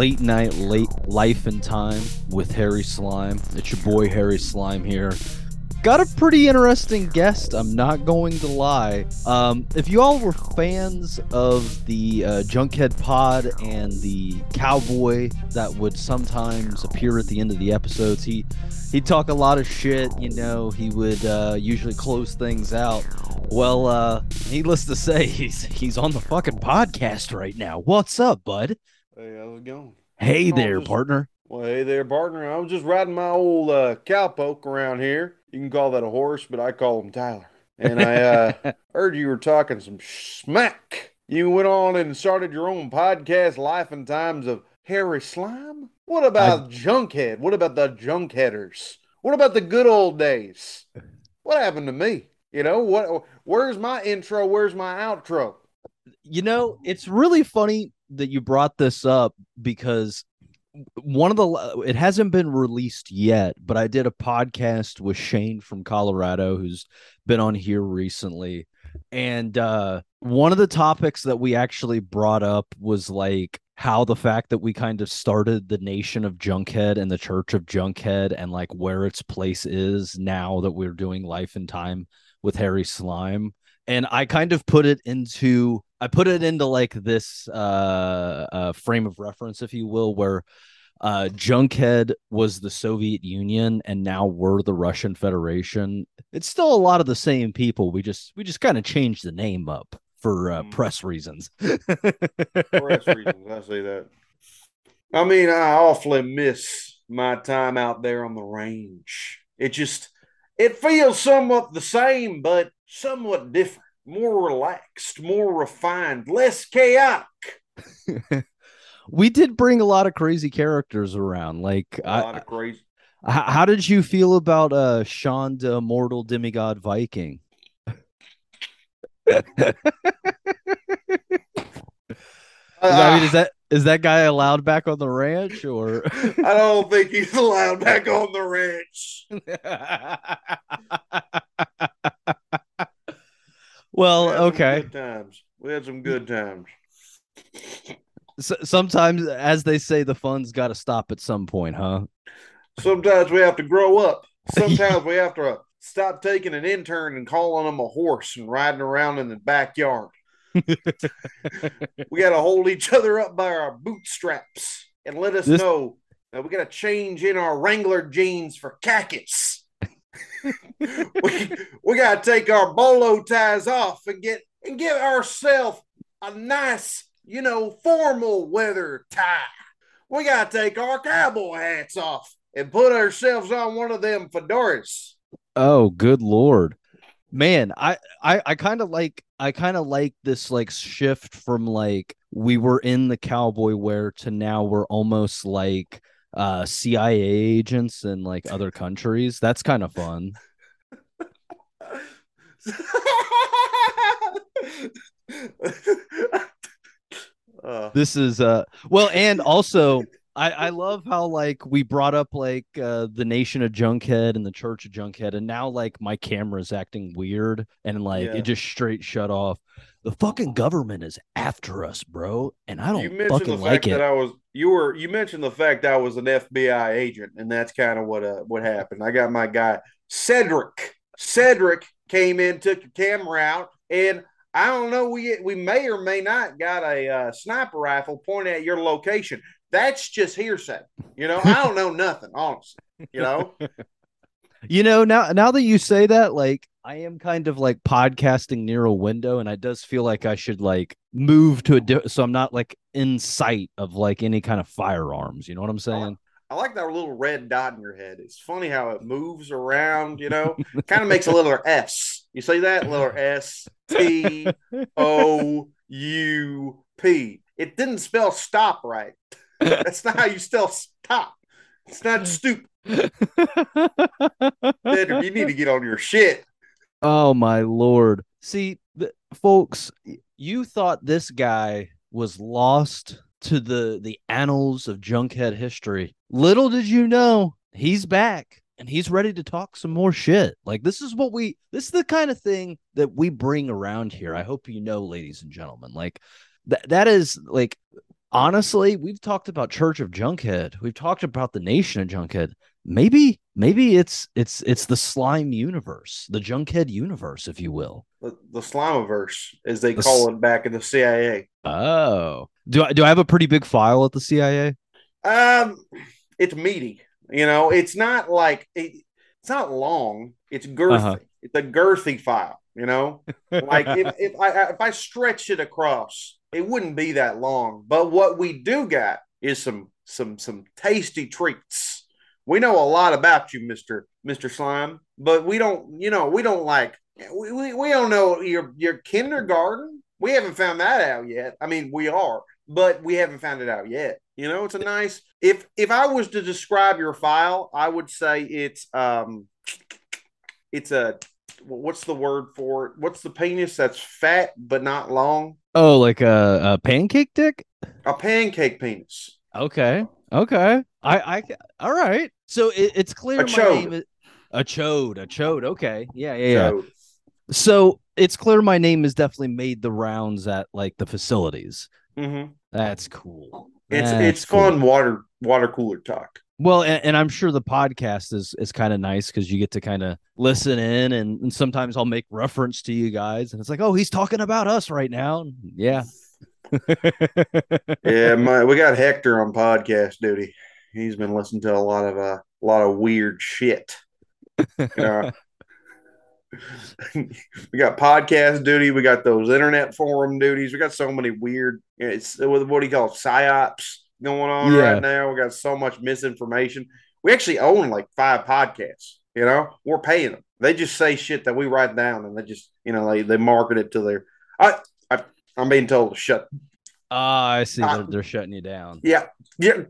Late night, late life and time with Harry Slime. It's your boy Harry Slime here. Got a pretty interesting guest. I'm not going to lie. Um, if you all were fans of the uh, Junkhead Pod and the cowboy that would sometimes appear at the end of the episodes, he he'd talk a lot of shit. You know, he would uh, usually close things out. Well, uh, needless to say, he's he's on the fucking podcast right now. What's up, bud? Hey, how's it going? Hey there, just- partner. Well, hey there, partner. I was just riding my old uh, cowpoke around here. You can call that a horse, but I call him Tyler. And I uh, heard you were talking some smack. You went on and started your own podcast, Life and Times of Harry Slime. What about Junkhead? What about the Junkheaders? What about the good old days? What happened to me? You know what? Where's my intro? Where's my outro? you know, it's really funny that you brought this up because one of the it hasn't been released yet, but I did a podcast with Shane from Colorado who's been on here recently. And uh one of the topics that we actually brought up was like how the fact that we kind of started the nation of Junkhead and the church of Junkhead and like where its place is now that we're doing life and time with Harry Slime and I kind of put it into I put it into like this uh, uh frame of reference, if you will, where uh Junkhead was the Soviet Union and now we're the Russian Federation. It's still a lot of the same people. We just we just kind of changed the name up for uh, Mm. press reasons. press reasons. I say that. I mean, I awfully miss my time out there on the range. It just it feels somewhat the same, but somewhat different, more relaxed, more refined, less chaotic. we did bring a lot of crazy characters around. Like, A I, lot of crazy. how did you feel about uh Sean the Immortal Demigod Viking? I mean, is that is that guy allowed back on the ranch or? I don't think he's allowed back on the ranch. Well, We okay. Good times. We had some good times. Sometimes, as they say, the fun's got to stop at some point, huh? Sometimes we have to grow up. Sometimes we have to stop taking an intern and calling him a horse and riding around in the backyard. we got to hold each other up by our bootstraps and let us This- know that we got to change in our Wrangler jeans for khakis. we we got to take our bolo ties off and get and give ourselves a nice, you know, formal weather tie. We got to take our cowboy hats off and put ourselves on one of them fedoras. Oh, good lord, man! I I, I kind of like I kind of like this like shift from like we were in the cowboy wear to now we're almost like uh CIA agents in like other countries. That's kind of fun. uh, this is uh well and also i i love how like we brought up like uh the nation of junkhead and the church of junkhead and now like my camera's acting weird and like Yeah. it just straight shut off the fucking government is after us bro and i don't mentioned fucking the like it that I was you were you mentioned the fact I was an FBI agent, and that's kind of what uh, what happened. I got my guy Cedric. Cedric came in, took the camera out, and I don't know. We we may or may not got a uh, sniper rifle pointed at your location. That's just hearsay. You know, I don't know nothing, honestly. You know, you know now now that you say that like i am kind of like podcasting near a window and it does feel like i should like move to a di- so i'm not like in sight of like any kind of firearms you know what i'm saying I like that little red dot in your head. It's funny how it moves around. You know, kind of makes a little S. You see that little S T O U P. It didn't spell stop right. That's not how you spell stop. It's not stupid. You need to get on your shit. oh my lord. See, th- folks, you thought this guy was lost to the the annals of Junkhead history. Little did you know, he's back and he's ready to talk some more shit. Like this is what we this is the kind of thing that we bring around here. I hope you know, ladies and gentlemen. Like that that is like honestly, we've talked about Church of Junkhead. We've talked about the Nation of Junkhead. Maybe, maybe it's it's it's the slime universe, the Junkhead universe, if you will. The, the Slimeverse, as they The call it back in the CIA. Oh, do I do I have a pretty big file at the CIA? Um, it's meaty. You know, it's not like it, it's not long. It's girthy. Uh-huh. It's a girthy file. You know, like if, if I if I stretch it across, it wouldn't be that long. But what we do got is some some some tasty treats. We know a lot about you, Mister Mister Slime, but we don't. You know, we don't like. We, we, we don't know your your kindergarten. We haven't found that out yet. I mean, we are, but we haven't found it out yet. You know, it's a nice. If if I was to describe your file, I would say it's um, it's a what's the word for it? What's the penis that's fat but not long? Oh, like a, a pancake dick? A pancake penis. Okay. Okay. I I all right. So it, it's clear A my chode. name is a chode, a chode. Okay. Yeah, yeah, yeah. So, So it's clear my name has definitely made the rounds at like the facilities. mhm. That's cool. It's That's it's cool. fun water water cooler talk. Well, and, and I'm sure the podcast is is kind of nice because you get to kind of listen in, and, and sometimes I'll make reference to you guys, and it's like, oh, he's talking about us right now. Yeah. Yeah, my we got Hector on podcast duty. He's been listening to a lot of uh, a lot of weird shit. You know, we got podcast duty. We got those internet forum duties. We got so many weird. It's what what do you call it, psyops going on Yeah. right now. We got so much misinformation. We actually own like five podcasts. You know, we're paying them. They just say shit that we write down, and they just you know they they market it to their. I, I I'm being told to shut. Ah, I see. Uh, They're, they're shutting you down. Yeah, yeah.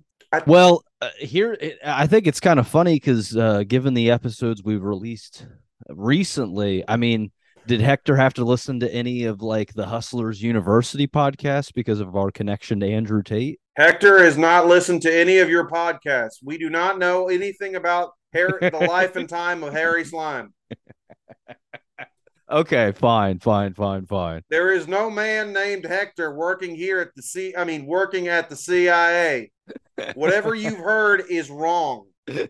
Well, uh, here it- I think it's kind of funny because uh, given the episodes we've released recently, I mean, did Hector have to listen to any of like the Hustlers University podcast because of our connection to Andrew Tate? Hector has not listened to any of your podcasts. We do not know anything about Harry, the life and time of Harry Slime. Okay, fine, fine, fine, fine. There is no man named Hector working here at the C. I mean, working at the CIA. Whatever you've heard is wrong.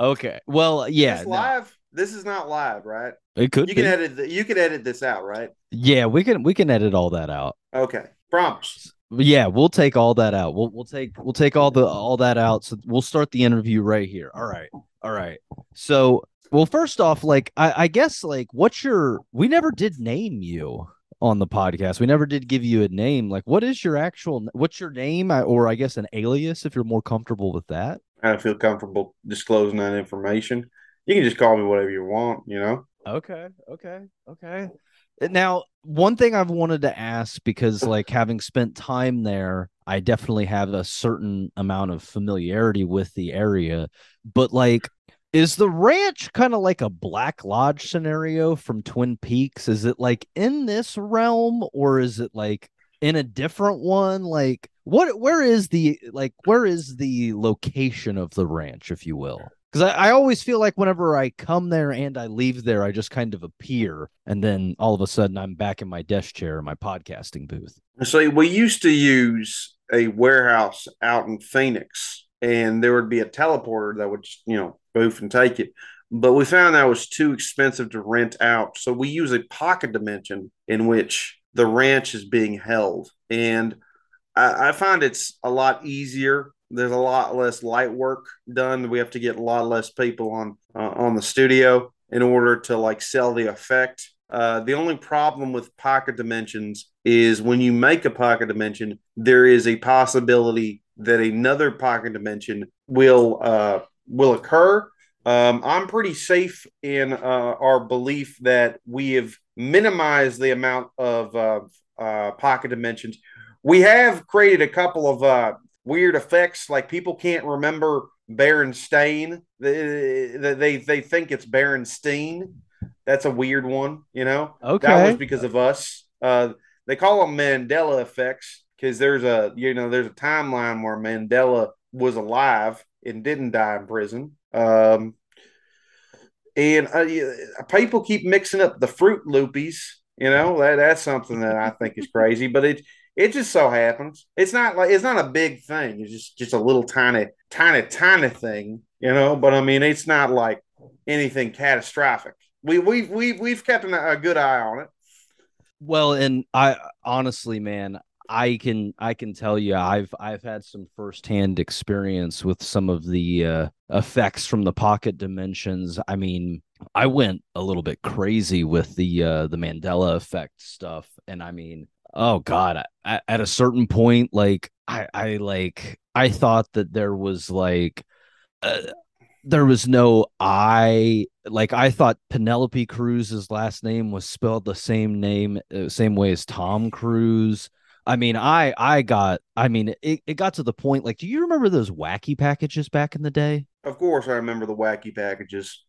okay. Well, yeah, no, live. This is not live, right? it could You be. can edit. The, you can edit this out, right? yeah, we can we can edit all that out. Okay, promise. Yeah, we'll take all that out. We'll we'll take we'll take all the all that out. So we'll start the interview right here. All right. All right. So well, first off, like I, I guess like what's your we never did name you on the podcast. We never did give you a name. Like what is your actual what's your name or I guess an alias if you're more comfortable with that? I don't feel comfortable disclosing that information. You can just call me whatever you want. You know. Okay, okay, okay. Eh, now, one thing I've wanted to ask because, like, having spent time there, I definitely have a certain amount of familiarity with the area. But, like, is the ranch kind of like a Black Lodge scenario from Twin Peaks? Is it like in this realm or is it like in a different one? Like, what, where is the, like, where is the location of the ranch, if you will? Because I, I always feel like whenever I come there and I leave there, I just kind of appear, and then all of a sudden I'm back in my desk chair in my podcasting booth. So we used to use a warehouse out in Phoenix, and there would be a teleporter that would just, you know, boof and take it. But we found that was too expensive to rent out. So we use a pocket dimension in which the ranch is being held. And I, I find it's a lot easier. There's a lot less light work done. We have to get a lot less people on uh, on the studio in order to like sell the effect. Uh, the only problem with pocket dimensions is when you make a pocket dimension, there is a possibility that another pocket dimension will uh, will occur. Um, I'm pretty safe in uh, our belief that we have minimized the amount of uh, uh, pocket dimensions. We have created a couple of uh, weird effects, like people can't remember Berenstain. They, they they think it's Berenstein. That's a weird one, you know. Okay. That was because of us. Uh, they call them Mandela effects because there's a you know there's a timeline where Mandela was alive and didn't die in prison. Um, and uh, people keep mixing up the Fruit Loopies. You know that that's something that I think is crazy. But it It just so happens. It's not like it's not a big thing. It's just just a little tiny, tiny, tiny thing, you know. But I mean, it's not like anything catastrophic. We we we we've kept an, a good eye on it. Well, and I honestly, man, I can I can tell you I've I've had some firsthand experience with some of the uh, effects from the pocket dimensions. I mean, I went a little bit crazy with the uh, the Mandela effect stuff, and I mean, oh god, I, at a certain point, like I I like I thought that there was like. Uh, there was no I like I thought Penelope Cruz's last name was spelled the same name uh, same way as Tom Cruise. I mean, I I got I mean it, it got to the point like do you remember those wacky packages back in the day? Of course I remember the wacky packages.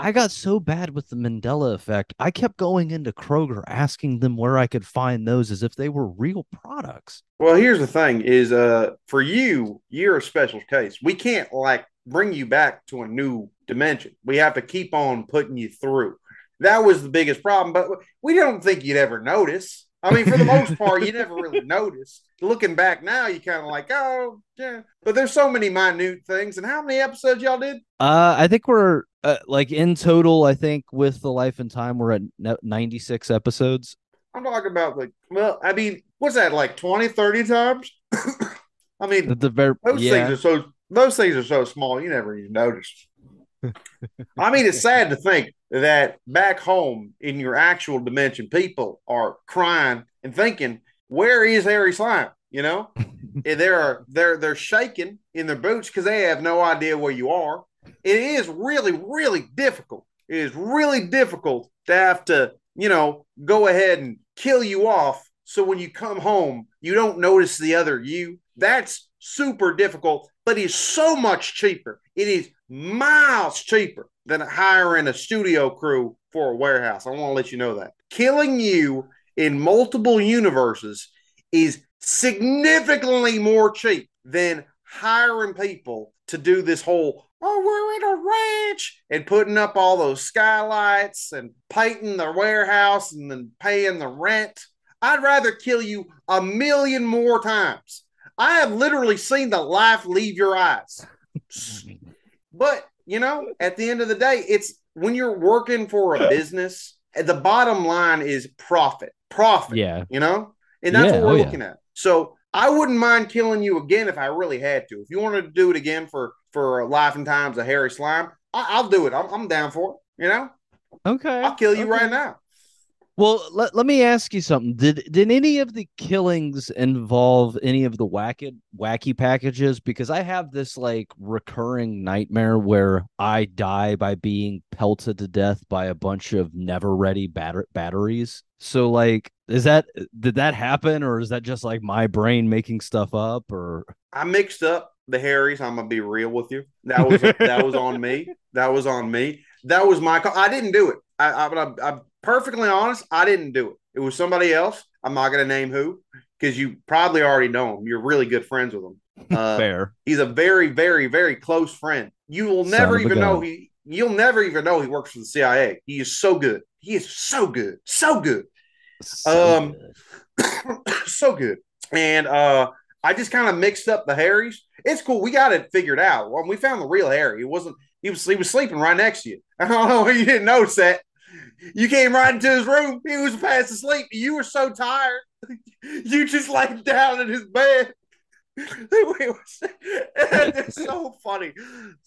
I got so bad with the Mandela effect. I kept going into Kroger asking them where I could find those as if they were real products. Well, here's the thing is uh for you, you're a special case. We can't like bring you back to a new dimension. We have to keep on putting you through. That was the biggest problem, but we don't think you'd ever notice. I mean, for the most part, you never really noticed. Looking back now, you kind of like, oh, yeah. But there's so many minute things. And how many episodes y'all did? Uh, I think we're uh, like in total. I think with the Life and Time, we're at 96 episodes. I'm talking about like, well, I mean, what's that like 20, 30 times? I mean, the very those yeah. things are so those things are so small you never even notice. I mean, it's sad to think that back home in your actual dimension, people are crying and thinking, "Where is Harry Slime?" You know, they're they're they're shaking in their boots because they have no idea where you are. It is really, really difficult. It is really difficult to have to, you know, go ahead and kill you off. So when you come home, you don't notice the other you. That's super difficult, but it's so much cheaper. It is miles cheaper than hiring a studio crew for a warehouse. I want to let you know that. Killing you in multiple universes is significantly more cheap than hiring people to do this whole oh we're in a ranch and putting up all those skylights and painting the warehouse and then paying the rent i'd rather kill you a million more times i have literally seen the life leave your eyes but you know, at the end of the day, it's when you're working for a business, eh, the bottom line is profit. Profit. Yeah. You know? And that's Yeah, what oh, we're oh, yeah. looking at. So I wouldn't mind killing you again if I really had to. If you wanted to do it again for for life and times of Harry Slime, I, I'll do it. I'm, I'm down for it. You know, Okay. I'll kill you okay. right now. Well, let, let me ask you something. Did did any of the killings involve any of the wacky wacky packages? Because I have this like recurring nightmare where I die by being pelted to death by a bunch of never ready batter- batteries. So like is that did that happen or is that just like my brain making stuff up or I mixed up the Harrys. I'm gonna be real with you. That was that was on me. That was on me. That was my call. I didn't do it. I, I, I'm, I'm perfectly honest. I didn't do it. It was somebody else. I'm not gonna name who because you probably already know him. You're really good friends with him. Uh, fair? he's a very, very, very close friend. You will never even know he. You'll never even know he works for the CIA. He is so good. He is so good. So good. So Um, good. so good. And uh I just kind of mixed up the Harrys. It's cool. We got it figured out. When we found the real Harry, it wasn't he was he was sleeping right next to you. I don't know you didn't notice that. You came right into his room. He was fast asleep. You were so tired. You just laid down in his bed. It's so funny.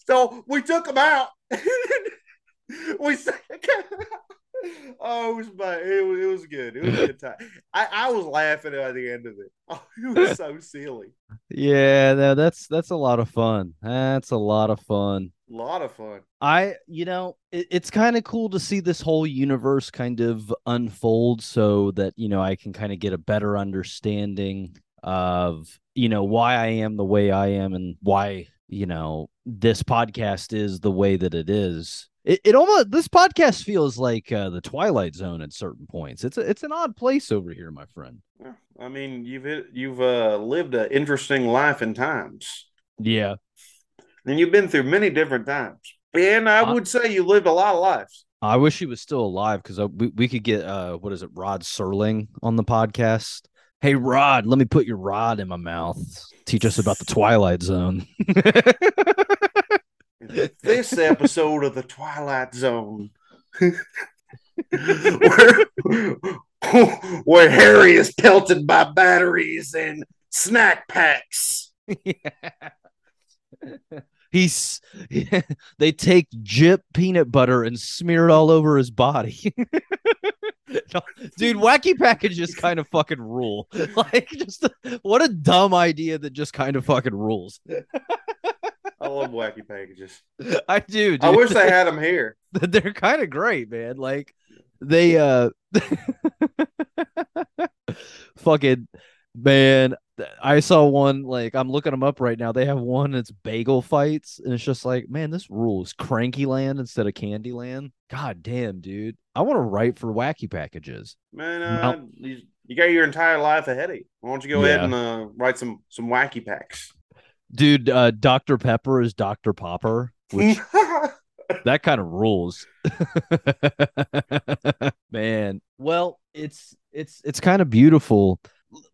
So we took him out. we said, oh, it was, my, it was it was good. It was a good time. I, I was laughing at the end of it. Oh, it was so silly. Yeah, no, that's that's a lot of fun. That's a lot of fun. A lot of fun. I, you know, it, it's kind of cool to see this whole universe kind of unfold so that, you know, I can kind of get a better understanding of, you know, why I am the way I am and why, you know, this podcast is the way that it is. It, it almost this podcast feels like uh, the Twilight Zone at certain points. It's a, it's an odd place over here, my friend. Yeah, I mean, you've you've uh, lived an interesting life in times, Yeah, and you've been through many different times. And I Uh, would say you lived a lot of lives. I wish he was still alive because we, we could get uh what is it Rod Serling on the podcast Hey Rod, let me put your rod in my mouth. Teach us about the Twilight Zone. this episode of the Twilight Zone, where, where Harry is pelted by batteries and snack packs. He's they take Jip peanut butter and smear it all over his body. Dude, wacky packages kind of fucking rule. Like, just what a dumb idea that just kind of fucking rules. I love wacky packages. I do. Dude. I wish they had them here. They're kind of great, man. Like, they uh, fucking man. I saw one like I'm looking them up right now. They have one that's bagel fights, and it's just like, man, this rules. Cranky Land instead of Candy Land. God damn, dude. I want to write for wacky packages. Man, uh, you, you, got your entire life ahead of you. Why don't you go yeah. ahead and uh, write some some wacky packs? Dude, uh, Dr. Pepper is Dr. Popper, which that kind of rules. man. Well, it's it's it's kind of beautiful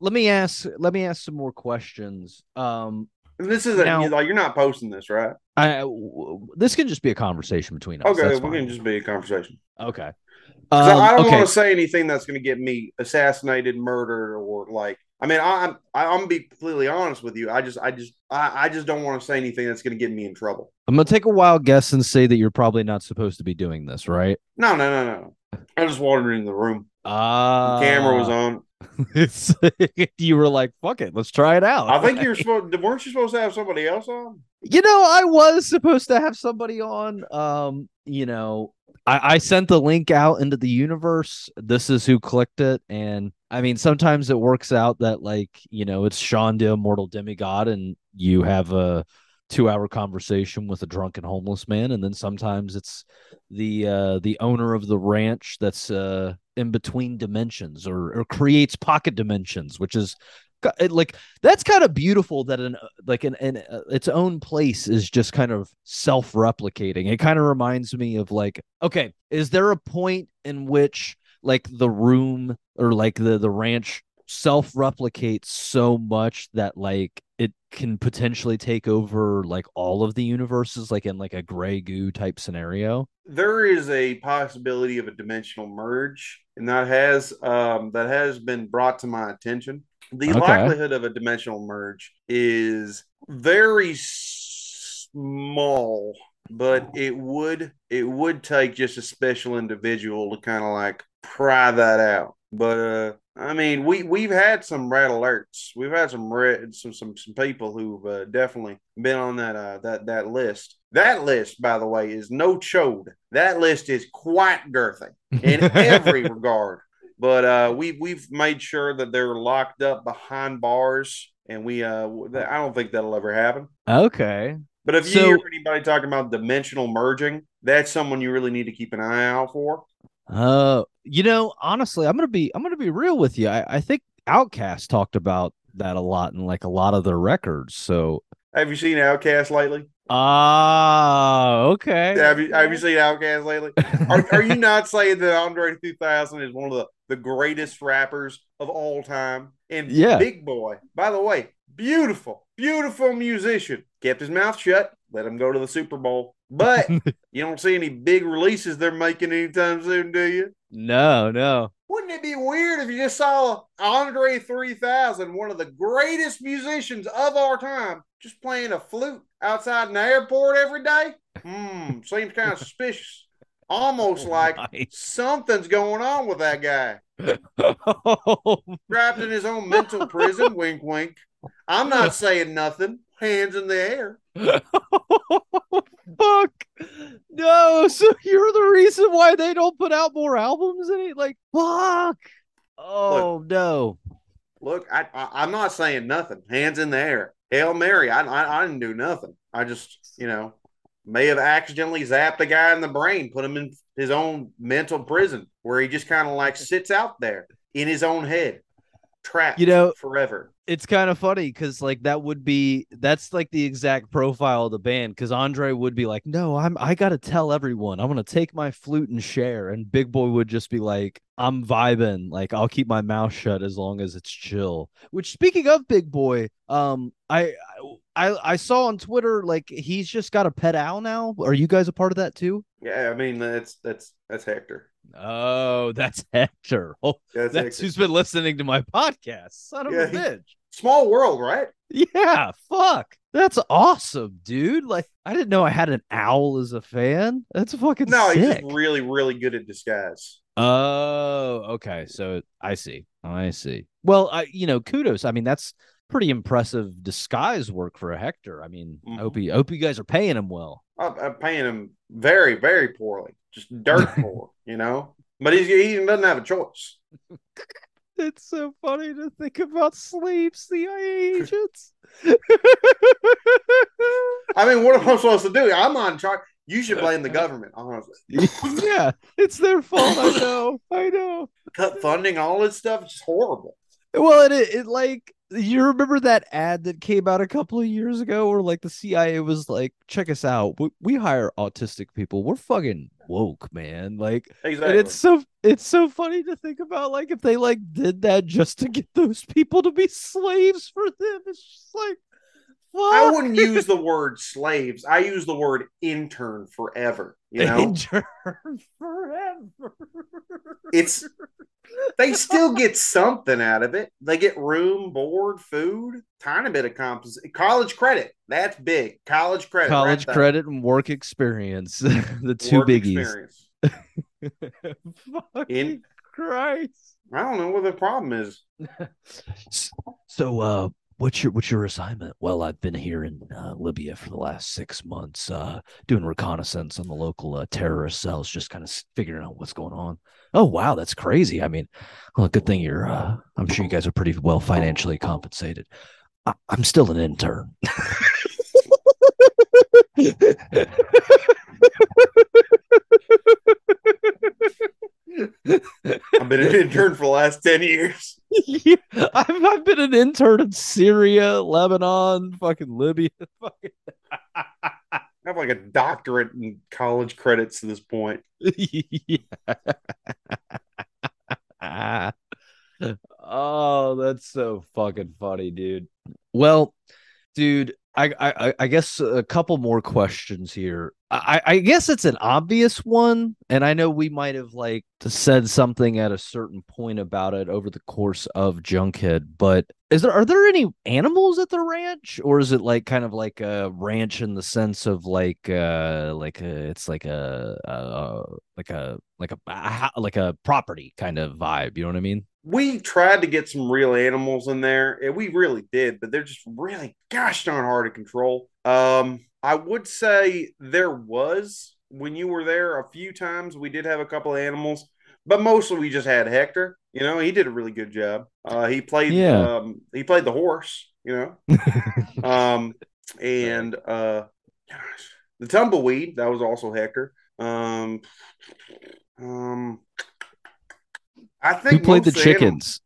let me ask let me ask some more questions. Um this is now, like you're not posting this, right? I this can just be a conversation between us. Okay, we can just be a conversation. Okay. Um, I don't okay. want to say anything that's going to get me assassinated, murdered, or like. I mean, I, I'm I'm gonna be completely honest with you. I just I just I, I just don't want to say anything that's going to get me in trouble. I'm gonna take a wild guess and say that you're probably not supposed to be doing this, right? No, no, no, no. I just wandered in the room. Ah, uh, camera was on. it's you were like, fuck it, let's try it out. I think you're supposed weren't you supposed to have somebody else on? You know, I was supposed to have somebody on. Um, you know, I, I sent the link out into the universe. This is who clicked it, and I mean, sometimes it works out that like you know it's Sean the Immortal Demigod, and you have a two hour conversation with a drunken homeless man, and then sometimes it's the uh, the owner of the ranch that's uh, in between dimensions or, or creates pocket dimensions, which is like that's kind of beautiful that an like an, an uh, its own place is just kind of self-replicating. It kind of reminds me of like okay is there a point in which like the room or like the the ranch self-replicates so much that like it can potentially take over like all of the universes like in like a gray goo type scenario? There is a possibility of a dimensional merge and that has um that has been brought to my attention. The okay. likelihood of a dimensional merge is very small but it would it would take just a special individual to kind of like pry that out. But uh I mean, we we've had some red alerts. We've had some red some some some people who've uh, definitely been on that uh, that that list. That list, by the way, is no chode. That list is quite girthy in every regard. But uh, we we've made sure that they're locked up behind bars, and we uh, I don't think that'll ever happen. Okay. But if you so, hear anybody talking about dimensional merging, that's someone you really need to keep an eye out for. Uh, you know, honestly, I'm gonna be I'm gonna be real with you. I, I think Outkast talked about that a lot in like a lot of their records. So, have you seen Outkast lately? Ah, uh, okay. Have you have you seen Outkast lately? Are, are you not saying that Andre 3000 is one of the, the greatest rappers of all time? And yeah. Big Boi, by the way, beautiful, beautiful musician. Kept his mouth shut. Let them go to the Super Bowl. But you don't see any big releases they're making anytime soon, do you? No, no. Wouldn't it be weird if you just saw Andre 3000, one of the greatest musicians of our time, just playing a flute outside an airport every day? Hmm, seems kind of suspicious. Almost oh, like something's going on with that guy. oh. Trapped in his own mental prison, wink, wink. I'm not saying nothing. Hands in the air. fuck. No, so you're the reason why they don't put out more albums and like fuck. Oh look, no. Look, I, I am not saying nothing. Hands in the air. Hail Mary. I, I I didn't do nothing. I just, you know, may have accidentally zapped a guy in the brain, put him in his own mental prison where he just kind of like sits out there in his own head. Trapped You know- forever. it's kind of funny because like that would be that's like the exact profile of the band because Andre would be like, No, I'm I gotta tell everyone I'm gonna take my flute and share, and Big Boi would just be like, I'm vibing, like I'll keep my mouth shut as long as it's chill. Which speaking of Big Boi, um, I I I saw on Twitter like he's just got a pet owl now. Are you guys a part of that too? Yeah, I mean that's that's that's Hector. Oh, that's Hector. Oh, That's, that's Hector. who's been listening to my podcast. Son of Yeah, a bitch. Small world, right? Yeah, fuck. That's awesome, dude. Like I didn't know I had an owl as a fan. That's fucking No, he's sick. just really, really good at disguise. oh, okay. So I see. I see. Well, I you know, kudos. I mean, that's pretty impressive disguise work for a Hector. I mean, I hope mm-hmm. you I hope you guys are paying him well. I'm, I'm paying him very, very poorly, just dirt poor, you know. But he's, he doesn't have a choice. It's so funny to think about slave CIA agents. I mean, what am I supposed to do? I'm on charge. You should blame the government, honestly. yeah, it's their fault. I know. I know. Cut funding, all this stuff. It's horrible. Well, it, it like you remember that ad that came out a couple of years ago where like the CIA was like, check us out. We, we hire autistic people. We're fucking woke, man. Like Exactly. and it's so it's so funny to think about like if they like did that just to get those people to be slaves for them. It's just like fuck. I wouldn't use the word slaves. I use the word intern forever. You know, forever. It's- they still get something out of it. They get room, board, food, tiny bit of compens- college credit. That's big. College credit. college right there. credit and work experience. the two Work biggies. In- Christ. I don't know what the problem is. So, uh, what's your what's your assignment? Well, I've been here in uh, Libya for the last six months, uh, doing reconnaissance on the local uh, terrorist cells, just kind of figuring out what's going on. Oh, wow, that's crazy. I mean, well, good thing you're. Uh, I'm sure you guys are pretty well financially compensated. I- I'm still an intern. I've been an intern for the last 10 years. Yeah, I've, I've been an intern in Syria, Lebanon, fucking Libya. Fucking I have like a doctorate in college credits to this point. yeah. oh, that's so fucking funny, dude. Well, dude, I, I I guess a couple more questions here. I I guess it's an obvious one, and I know we might have like said something at a certain point about it over the course of Junkhead, but is there are there any animals at the ranch, or is it like kind of like a ranch in the sense of like uh like a, it's like a uh like a like a, a like a property kind of vibe? You know what I mean? We tried to get some real animals in there, and we really did, but they're just really gosh darn hard to control. Um, I would say there was when you were there a few times. We did have a couple of animals, but mostly we just had Hector. You know, he did a really good job. Uh, he played, Yeah. um, he played the horse. You know, um, and uh, gosh, the tumbleweed that was also Hector. Um, um, I think Who played the most of anim- chickens?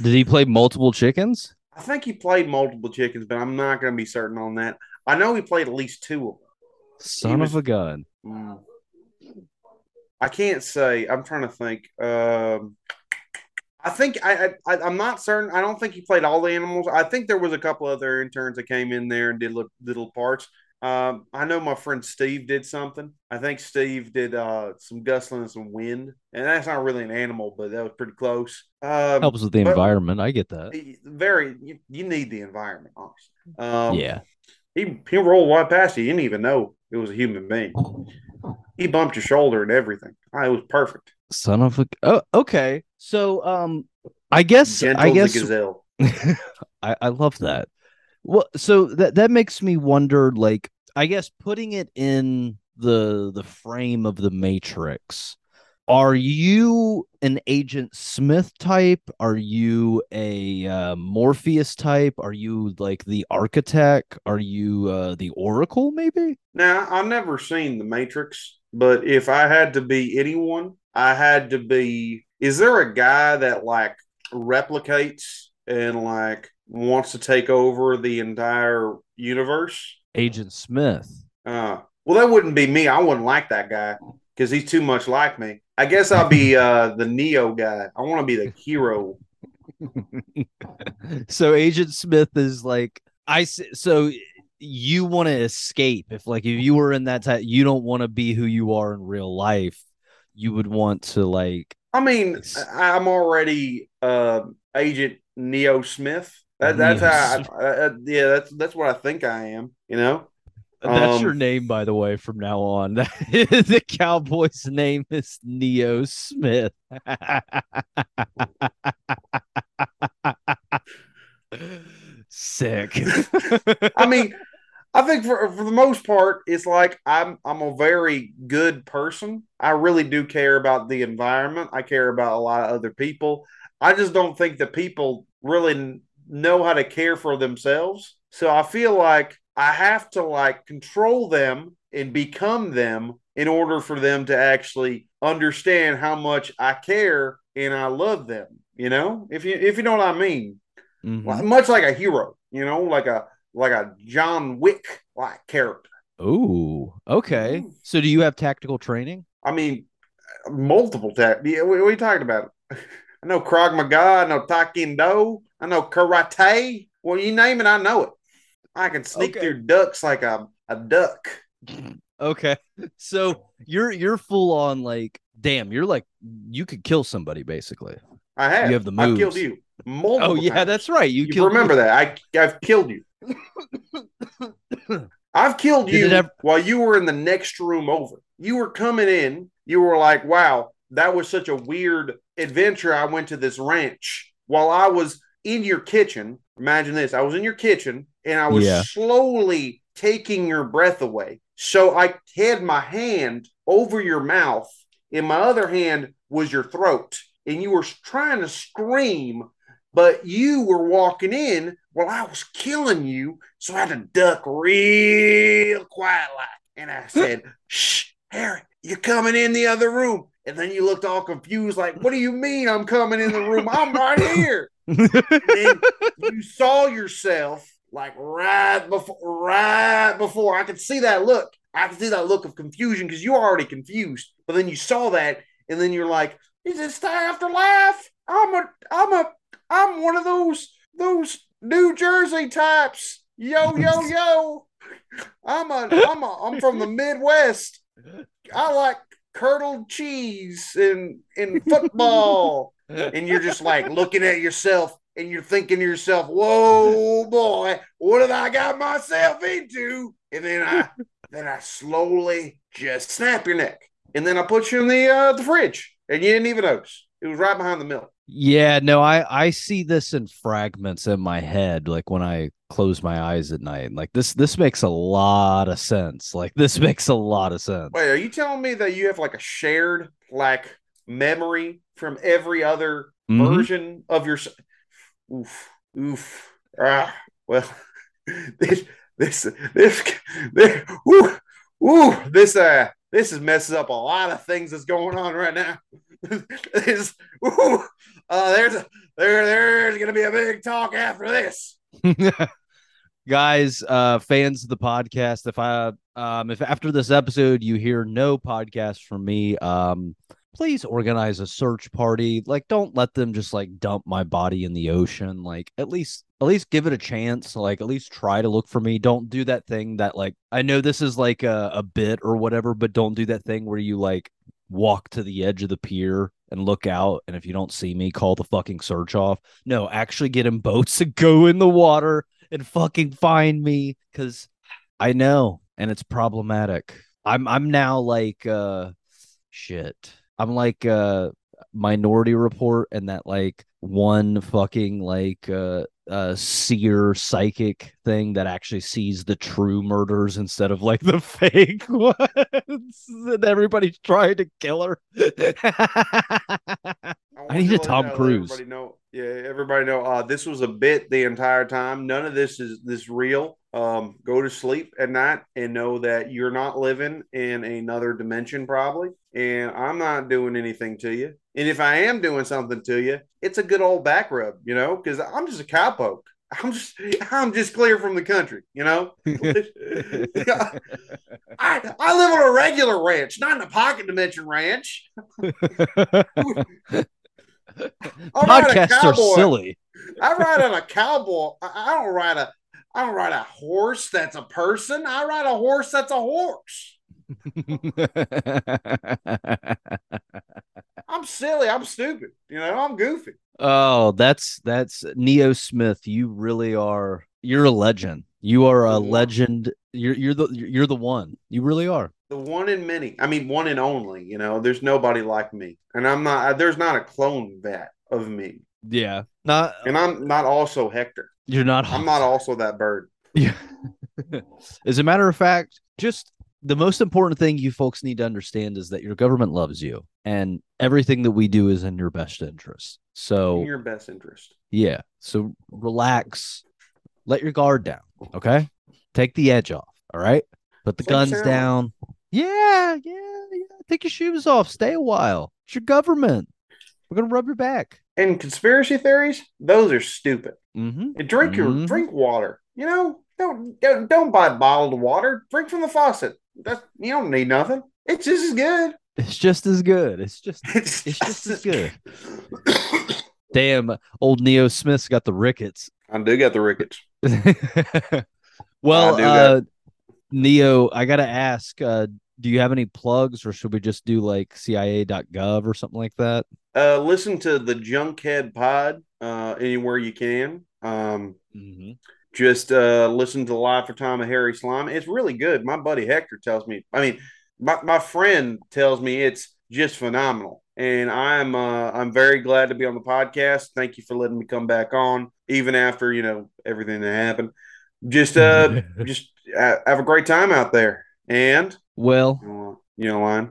Did he play multiple chickens? I think he played multiple chickens, but I'm not going to be certain on that. I know he played at least two of them. Son was- of a gun. Mm. I can't say. I'm trying to think. Um, I think I, I I'm not certain. I don't think he played all the animals. I think there was a couple other interns that came in there and did little, little parts. Um, I know my friend Steve did something. I think Steve did uh, some gustling and some wind, and that's not really an animal, but that was pretty close. Um, Helps with the environment. I get that. very you, you need the environment honestly um yeah. He he rolled right past you you didn't even know it was a human being he bumped your shoulder and everything Ah, it was perfect Son of a. Oh, okay. So, um, I guess gentle I guess gazelle I, I love that. Well, so that that makes me wonder, like, I guess putting it in the the frame of the Matrix, are you an Agent Smith type? Are you a uh, Morpheus type? Are you like the architect? Are you uh, the Oracle? Maybe. now i've never seen the matrix but if i had to be anyone i had to be is there a guy that like replicates and like wants to take over the entire universe. Agent Smith. Uh, well, that wouldn't be me. I wouldn't like that guy because he's too much like me. I guess I'll be uh, the Neo guy. I want to be the hero. so Agent Smith is like I so you want to escape. If like if you were in that type you don't want to be who you are in real life. You would want to like I mean I'm already uh Agent Neo Smith. That, that's Neo how I, I, I, yeah that's that's what I think I am you know that's um, your name, by the way, from now on. the Cowboy's name is Neo Smith. Sick. I mean, I think for for the most part, it's like I'm I'm a very good person. I really do care about the environment. I care about a lot of other people. I just don't think that people really know how to care for themselves. So I feel like I have to like control them and become them in order for them to actually understand how much I care and I love them. You know, if you if you know what I mean, mm-hmm. much like a hero. You know, like a like a John Wick like character. Oh, okay. So do you have tactical training? I mean, multiple tact. What, what are you talking about? I know Krav Maga. I know Taekwondo. I know karate. Well, you name it, I know it. I can sneak okay. through ducks like a, a duck. Okay. So you're you're full on like damn, you're like you could kill somebody basically. I have. You have the moves. I killed you. Multiple oh yeah, times. that's right. You, you remember me. that. I I've killed you. I've killed you ever- while you were in the next room over. You were coming in, you were like, wow, that was such a weird adventure. I went to this ranch while I was in your kitchen. Imagine this I was in your kitchen and I was yeah. slowly taking your breath away. So I had my hand over your mouth, and my other hand was your throat. And you were trying to scream, but you were walking in while I was killing you. So I had to duck real quiet like. And I said, Shh, Harry, you're coming in the other room. And then you looked all confused, like, what do you mean I'm coming in the room? I'm right here. you saw yourself like right before right before I could see that look. I could see that look of confusion because you were already confused. But then you saw that, and then you're like, is it time to laugh? I'm a I'm a I'm one of those those New Jersey types. Yo, yo, yo. I'm a I'm a I'm from the Midwest. I like curdled cheese and and football. and you're just like looking at yourself and you're thinking to yourself, "Whoa, boy, what have I got myself into?" And then I, then I slowly just snap your neck, and then I put you in the uh, the fridge, and you didn't even notice. It was right behind the milk. Yeah, no, I I see this in fragments in my head, like when I close my eyes at night. Like this, this makes a lot of sense. Like this makes a lot of sense. Wait, are you telling me that you have like a shared like memory from every other mm-hmm. version of your? Oof, oof. Ah, well, this, this, this, this, ooh, ooh, this, uh, this is messes up a lot of things that's going on right now. this, ooh, uh, there's there, there's gonna be a big talk after this. Guys, uh, fans of the podcast, if I, um, if after this episode you hear no podcast from me, um, please organize a search party. Like, don't let them just like dump my body in the ocean. Like, at least, at least give it a chance. Like, at least try to look for me. Don't do that thing that, like, I know this is like a, a bit or whatever, but don't do that thing where you like walk to the edge of the pier and look out. And if you don't see me, call the fucking search off. No, actually get in boats and go in the water and fucking find me because I know and it's problematic. I'm I'm now like uh shit. I'm like a Minority Report and that like one fucking like uh uh seer psychic thing that actually sees the true murders instead of like the fake ones and everybody's trying to kill her. I, I need a Tom Cruise. Know, Yeah, everybody know uh, this was a bit the entire time. None of this is this real. Um, go to sleep at night and know that you're not living in another dimension, probably. And I'm not doing anything to you. And if I am doing something to you, it's a good old back rub, you know, because I'm just a cowpoke. I'm just I'm just clear from the country, you know. I, I live on a regular ranch, not in a pocket dimension ranch. Podcasts are silly. I ride on a cowboy. I don't ride a I don't ride a horse that's a person. I ride a horse that's a horse. I'm silly. I'm stupid. You know, I'm goofy. Oh, that's that's Neo Smith. You really are. You're a legend. You are a legend. You're you're the you're the one. You really are. The one in many. I mean, one and only. You know, there's nobody like me, and I'm not. There's not a clone that of me. Yeah, not. And I'm not also Hector. You're not. I'm not also that bird. Yeah. As a matter of fact, just the most important thing you folks need to understand is that your government loves you and everything that we do is in your best interest. So in your best interest. Yeah. So relax. Let your guard down. Okay. Take the edge off. All right. Put the guns down. Yeah, yeah, yeah. Take your shoes off. Stay a while. It's your government. We're gonna rub your back. And conspiracy theories, those are stupid. Mm-hmm. Drink your mm-hmm. drink water. You know, don't, don't don't buy bottled water. Drink from the faucet. That's you don't need nothing. It's just as good. It's just as good. It's just it's, it's just as good. Damn, old Neo Smith's got the rickets. I do got the rickets. well, uh, Neo, I gotta ask, uh, do you have any plugs or should we just do like CIA.gov or something like that? Uh, listen to the Junkhead Pod uh, anywhere you can. Um, mm-hmm. Just uh, listen to the Lifetime of Harry Slime. It's really good. My buddy Hector tells me. I mean, my, my friend tells me it's just phenomenal, and I'm uh, I'm very glad to be on the podcast. Thank you for letting me come back on, even after you know everything that happened. Just uh, just uh, have a great time out there. And well, you know, line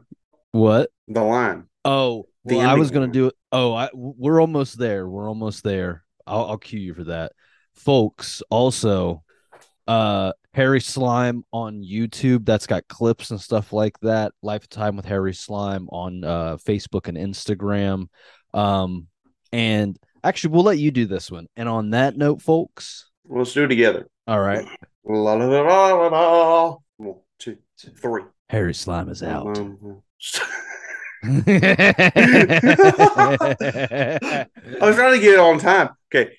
what the line? Oh, well, I was gonna do it. Oh, I, we're almost there. We're almost there. I'll, I'll cue you for that. Folks also uh harry slime on youtube that's got clips and stuff like that. Lifetime with harry slime on uh facebook and instagram. Um and actually we'll let you do this one. And on that note folks. Let's do it together. All right. La, la, la, la, la. one two three. Harry slime is out I was trying to get it on time. Okay.